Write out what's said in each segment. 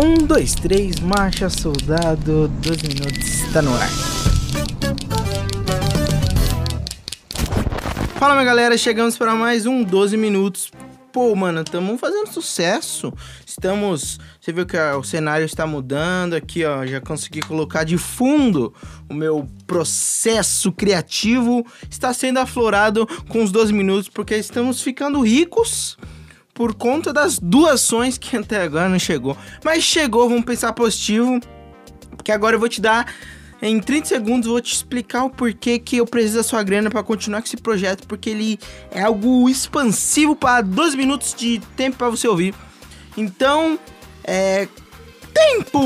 Um, dois, três, marcha, soldado, 12 minutos, tá no ar. Fala minha galera, chegamos para mais um 12 minutos. Pô, mano, estamos fazendo sucesso. Estamos. Você viu que ó, o cenário está mudando aqui, ó. Já consegui colocar de fundo o meu processo criativo. Está sendo aflorado com os 12 minutos, porque estamos ficando ricos por conta das doações que até agora não chegou. Mas chegou, vamos pensar positivo. Porque agora eu vou te dar em 30 segundos vou te explicar o porquê que eu preciso da sua grana para continuar com esse projeto, porque ele é algo expansivo para 12 minutos de tempo para você ouvir. Então, é tempo.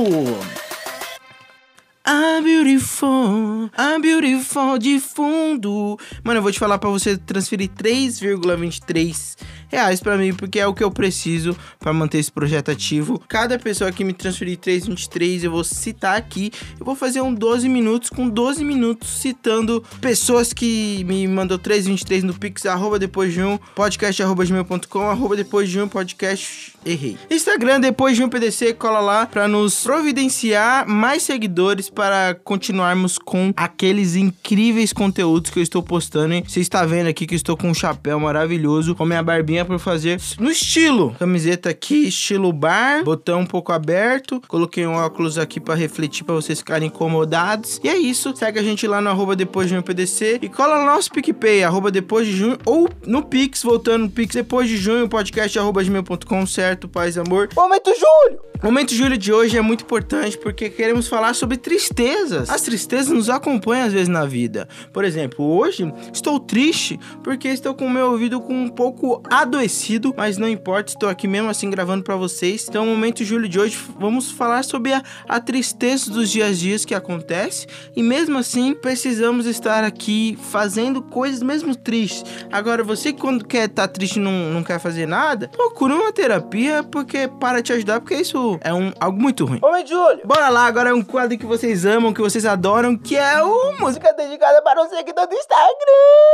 I'm beautiful, I'm beautiful de fundo. Mano, eu vou te falar para você transferir 3,23 reais para mim, porque é o que eu preciso para manter esse projeto ativo. Cada pessoa que me transferir 323, eu vou citar aqui. Eu vou fazer um 12 minutos com 12 minutos citando pessoas que me mandou 323 no Pix, arroba depois de um, podcast arroba gmail.com, arroba depois de um, podcast, errei. Instagram depois de um PDC, cola lá para nos providenciar mais seguidores para continuarmos com aqueles incríveis conteúdos que eu estou postando. Você está vendo aqui que eu estou com um chapéu maravilhoso, com minha barbinha por fazer no estilo. Camiseta aqui, estilo bar, botão um pouco aberto. Coloquei um óculos aqui para refletir, para vocês ficarem incomodados. E é isso. Segue a gente lá no arroba depois de junho PDC e cola no nosso PicPay, arroba depois de junho, ou no Pix, voltando no Pix, depois de junho, podcast arroba gmail.com, certo, paz e amor. Momento Júlio! Momento Júlio de hoje é muito importante porque queremos falar sobre tristezas. As tristezas nos acompanham às vezes na vida. Por exemplo, hoje estou triste porque estou com o meu ouvido com um pouco adoecido, mas não importa, estou aqui mesmo assim gravando para vocês. Então, momento Júlio de hoje, vamos falar sobre a, a tristeza dos dias a dias que acontece e mesmo assim precisamos estar aqui fazendo coisas mesmo tristes. Agora, você quando quer estar tá triste e não, não quer fazer nada, procura uma terapia porque para te ajudar, porque isso é um, algo muito ruim. Momento Júlio! Bora lá, agora é um quadro que vocês amam, que vocês adoram, que é o Música Dedicada para o Seguidor do Instagram!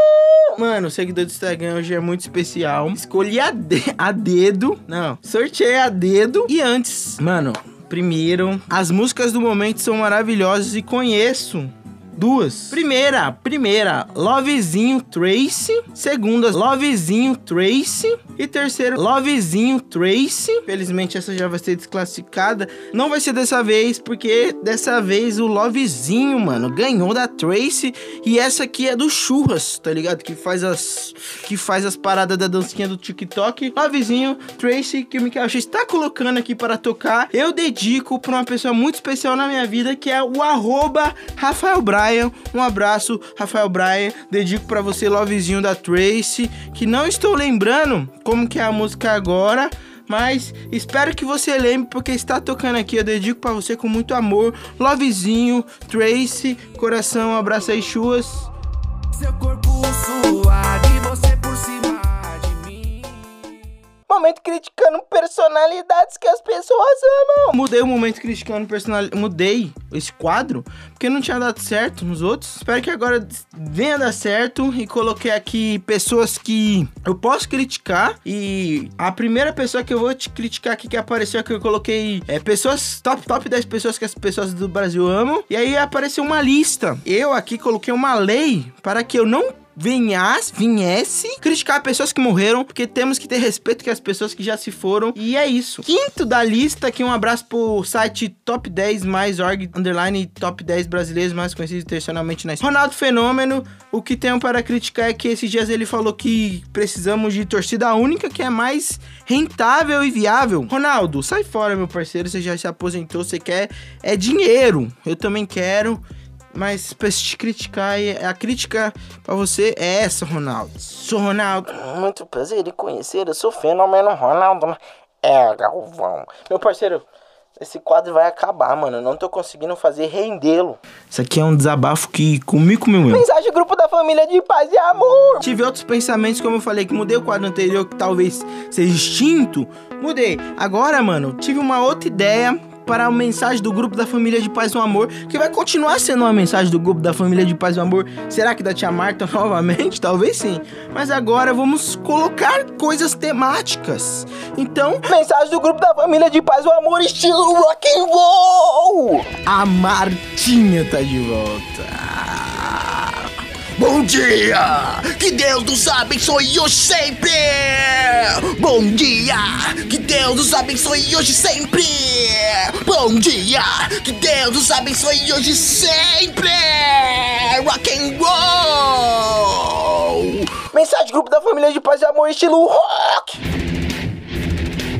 Mano, o seguidor do Instagram hoje é muito especial escolhi a, de a dedo. Não, sorteei a dedo. E antes, mano, primeiro, as músicas do momento são maravilhosas e conheço duas. Primeira, primeira, Lovezinho Tracy. Segunda, Lovezinho Tracy. E terceiro, Lovezinho Tracy. Felizmente essa já vai ser desclassificada. Não vai ser dessa vez, porque dessa vez o Lovezinho, mano, ganhou da Tracy. E essa aqui é do Churras, tá ligado? Que faz as que faz as paradas da dancinha do TikTok. Lovezinho Tracy, que o Michael está colocando aqui para tocar. Eu dedico para uma pessoa muito especial na minha vida, que é o arroba Rafael Braga. Brian. Um abraço, Rafael Brian. Dedico para você, Lovezinho da Tracy, que não estou lembrando como que é a música agora, mas espero que você lembre porque está tocando aqui. Eu dedico para você com muito amor. Lovezinho, Tracy, coração, abraço aí, chuas. Seu corpo momento criticando personalidades que as pessoas amam. Mudei o momento criticando personalidades. Mudei esse quadro porque não tinha dado certo nos outros. Espero que agora venha dar certo e coloquei aqui pessoas que eu posso criticar. E a primeira pessoa que eu vou te criticar aqui que apareceu aqui, eu coloquei é, pessoas, top, top 10 pessoas que as pessoas do Brasil amam. E aí apareceu uma lista. Eu aqui coloquei uma lei para que eu não venhasse, viesse criticar pessoas que morreram, porque temos que ter respeito que as pessoas que já se foram. E é isso. Quinto da lista, aqui um abraço pro site Top 10 mais org underline Top 10 brasileiros mais conhecidos internacionalmente na Ronaldo Fenômeno, o que tenho para criticar é que esses dias ele falou que precisamos de torcida única, que é mais rentável e viável. Ronaldo, sai fora, meu parceiro, você já se aposentou, você quer é dinheiro. Eu também quero. Mas pra te criticar, a crítica pra você é essa, Ronaldo. Sou Ronaldo. Muito prazer em conhecer, eu sou fenômeno Ronaldo. É, Galvão. Meu parceiro, esse quadro vai acabar, mano. Eu não tô conseguindo fazer rendê-lo. Isso aqui é um desabafo que comigo meu. Mensagem grupo da família de paz e amor. Tive outros pensamentos, como eu falei, que mudei o quadro anterior, que talvez seja extinto. Mudei. Agora, mano, tive uma outra ideia para a mensagem do grupo da família de paz e amor, que vai continuar sendo uma mensagem do grupo da família de paz e amor. Será que da tia Marta novamente? Talvez sim. Mas agora vamos colocar coisas temáticas. Então, Mensagem do grupo da família de paz e amor, estilo rock and roll. a Martinha tá de volta. Bom dia! Que Deus nos abençoe hoje sempre! Bom dia! Que Deus nos abençoe hoje sempre! Bom dia! Que Deus nos abençoe hoje sempre! Rock and roll! Mensagem grupo da família de paz e amor, estilo rock.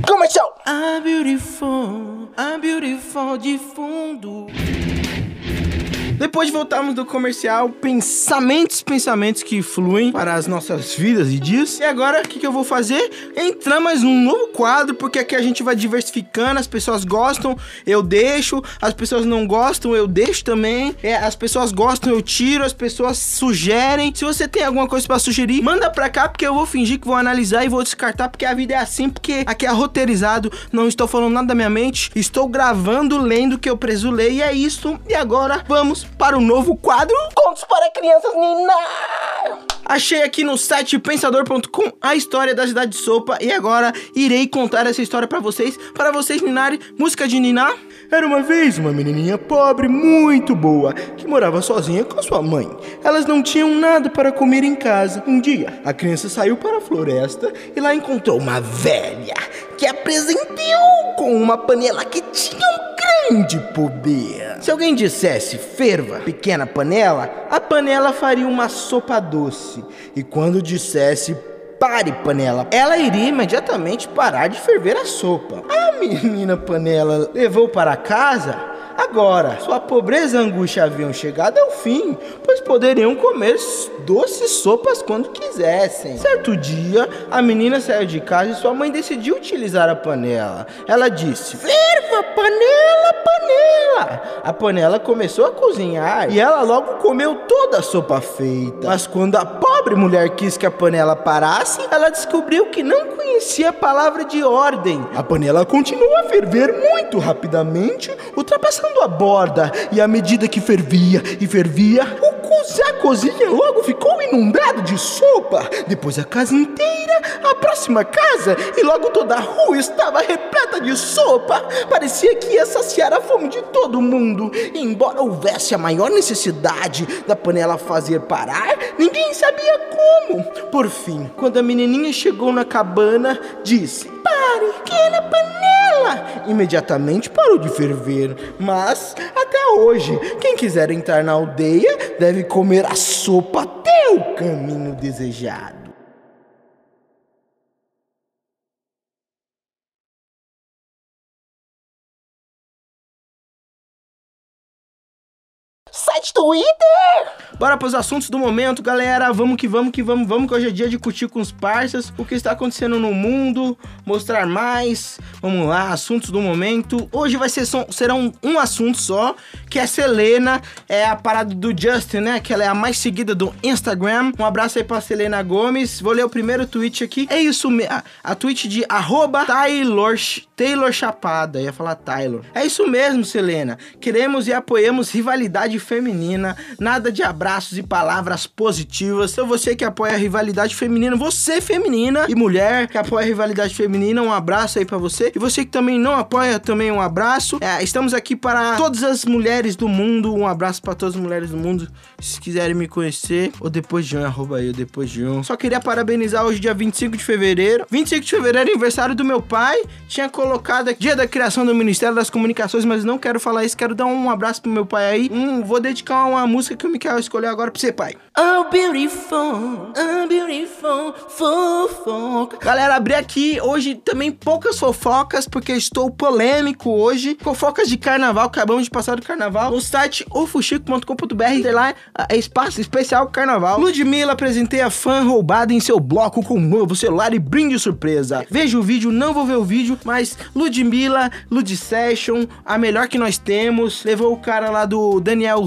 Comercial. I'm beautiful, I'm beautiful de fundo. Depois de voltarmos do comercial, pensamentos, pensamentos que fluem para as nossas vidas e dias. E agora, o que, que eu vou fazer? Entrar mais num novo quadro, porque aqui a gente vai diversificando. As pessoas gostam, eu deixo. As pessoas não gostam, eu deixo também. É, as pessoas gostam, eu tiro. As pessoas sugerem. Se você tem alguma coisa para sugerir, manda pra cá, porque eu vou fingir que vou analisar e vou descartar, porque a vida é assim, porque aqui é roteirizado. Não estou falando nada da minha mente. Estou gravando, lendo o que eu preciso ler. E é isso. E agora, vamos para o novo quadro. Contos para crianças, Nina. Achei aqui no site pensador.com a história da cidade de Sopa e agora irei contar essa história pra vocês, para vocês ninarem música de ninar. Era uma vez uma menininha pobre, muito boa, que morava sozinha com sua mãe. Elas não tinham nada para comer em casa. Um dia, a criança saiu para a floresta e lá encontrou uma velha que a presenteou com uma panela que tinha um grande poder. Se alguém dissesse ferva, pequena panela, a panela faria uma sopa doce. E quando dissesse pare panela, ela iria imediatamente parar de ferver a sopa. A menina panela levou para casa. Agora, sua pobreza e angústia haviam chegado ao fim, pois poderiam comer doces sopas quando quisessem. Certo dia, a menina saiu de casa e sua mãe decidiu utilizar a panela. Ela disse: Ferva, panela, panela! A panela começou a cozinhar e ela logo comeu toda a sopa feita. Mas quando a pobre mulher quis que a panela parasse, ela descobriu que não conhecia a palavra de ordem. A panela continuou a ferver muito rapidamente, ultrapassando a borda, e à medida que fervia e fervia, o a cozinha logo ficou inundado de sopa. Depois a casa inteira, a próxima casa e logo toda a rua estava repleta de sopa. Parecia que ia saciar a fome de todo mundo. E embora houvesse a maior necessidade da panela fazer parar, ninguém sabia como. Por fim, quando a menininha chegou na cabana, disse: Pare, pequena panela! Imediatamente parou de ferver. Mas, até hoje, quem quiser entrar na aldeia deve comer a sopa até o caminho desejado. Site Twitter. Bora pros assuntos do momento, galera. Vamos que vamos que vamos, vamos que hoje é dia de curtir com os parças, o que está acontecendo no mundo, mostrar mais. Vamos lá, assuntos do momento. Hoje vai ser só, serão um assunto só, que é Selena, é a parada do Justin, né? Que ela é a mais seguida do Instagram. Um abraço aí pra Selena Gomes. Vou ler o primeiro tweet aqui. É isso mesmo, a, a tweet de arroba Taylor, Taylor Chapada. Ia falar Taylor. É isso mesmo, Selena. Queremos e apoiamos rivalidade feminina. Nada de abraços e palavras positivas. Então você que apoia a rivalidade feminina, você feminina e mulher que apoia a rivalidade feminina, um abraço aí pra você. E você que também não apoia, também um abraço. É, estamos aqui para todas as mulheres do mundo. Um abraço para todas as mulheres do mundo. Se quiserem me conhecer, ou depois de um, arroba ou depois de um. Só queria parabenizar hoje, dia 25 de fevereiro. 25 de fevereiro, aniversário do meu pai. Tinha colocado dia da criação do Ministério das Comunicações, mas não quero falar isso. Quero dar um abraço pro meu pai aí. Um, vou dedicar uma música que o Mikael escolheu agora pra você, pai. Oh, beautiful, oh, beautiful, fofoca. Galera, abri aqui hoje também poucas fofocas, porque estou polêmico hoje. Fofocas de carnaval, acabamos de passar do carnaval. No site ofuxico.com.br tem lá é espaço especial carnaval. Ludmilla apresentei a fã roubada em seu bloco com um novo celular e brinde surpresa. Veja o vídeo, não vou ver o vídeo, mas Ludmilla, Lud Session, a melhor que nós temos. Levou o cara lá do Daniel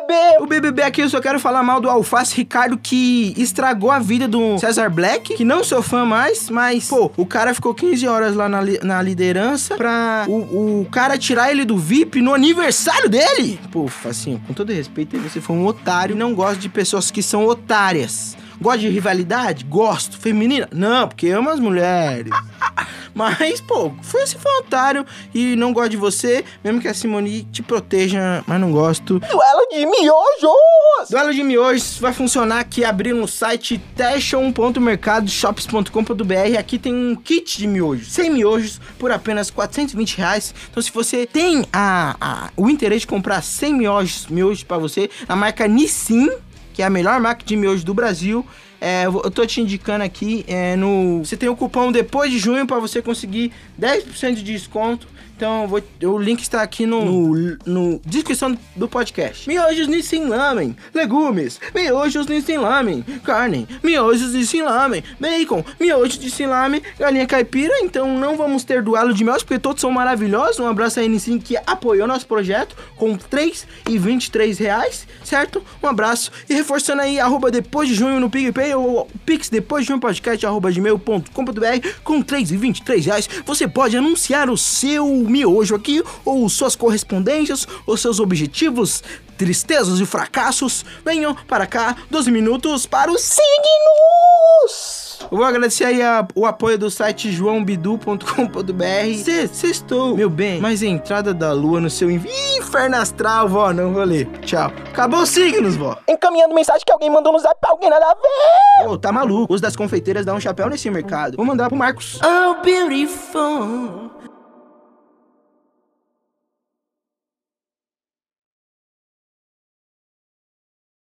BBB! O BBB aqui eu só quero falar mal do Alface Ricardo que estragou a vida do César Black, que não sou fã mais, mas, pô, o cara ficou 15 horas lá na, li- na liderança pra o, o cara tirar ele do VIP no aniversário dele. Pô, assim, com todo respeito, você foi um otário. Não gosto de pessoas que são otárias. Gosto de rivalidade? Gosto. Feminina? Não, porque amo as mulheres. Mas, pô, foi esse foi um otário e não gosto de você, mesmo que a Simone te proteja, mas não gosto. Duelo de miojos! Duelo de miojos vai funcionar aqui abrindo no site tashon.mercadoshops.com.br. Aqui tem um kit de miojos, 100 miojos por apenas 420 reais. Então, se você tem a, a- o interesse de comprar 100 miojos, miojos para você, a marca Nissin, que é a melhor marca de miojos do Brasil. É, eu tô te indicando aqui é, no. Você tem o cupom depois de junho para você conseguir 10% de desconto. Então, vou- o link está aqui no, no, no descrição do podcast. Miojos Nissin Lamen, legumes, miojos Nissin Lamen, carne, miojos Nissin Lamen, bacon, miojos Nissin Lamen, galinha caipira. Então, não vamos ter duelo de miojos, porque todos são maravilhosos. Um abraço aí, Nissin, que apoiou nosso projeto com 3 e 23 reais, certo? Um abraço. E reforçando aí, arroba depois de junho no PicPay ou pix depois de junho podcast, arroba gmail.com.br com 3 e 23 reais. Você pode anunciar o seu miojo aqui, ou suas correspondências, ou seus objetivos, tristezas e fracassos. Venham para cá, 12 minutos para os Signos! Eu vou agradecer aí a- o apoio do site joãobidu.com.br. Cê- Sextou, meu bem. Mas a entrada da lua no seu inf- inferno astral, vó, não vou ler. Tchau. Acabou os signos, vó. Encaminhando mensagem que alguém mandou no zap pra alguém nada a ver! Ô, tá maluco. Os das confeiteiras dão um chapéu nesse mercado. Vou mandar pro Marcos. Oh, beautiful.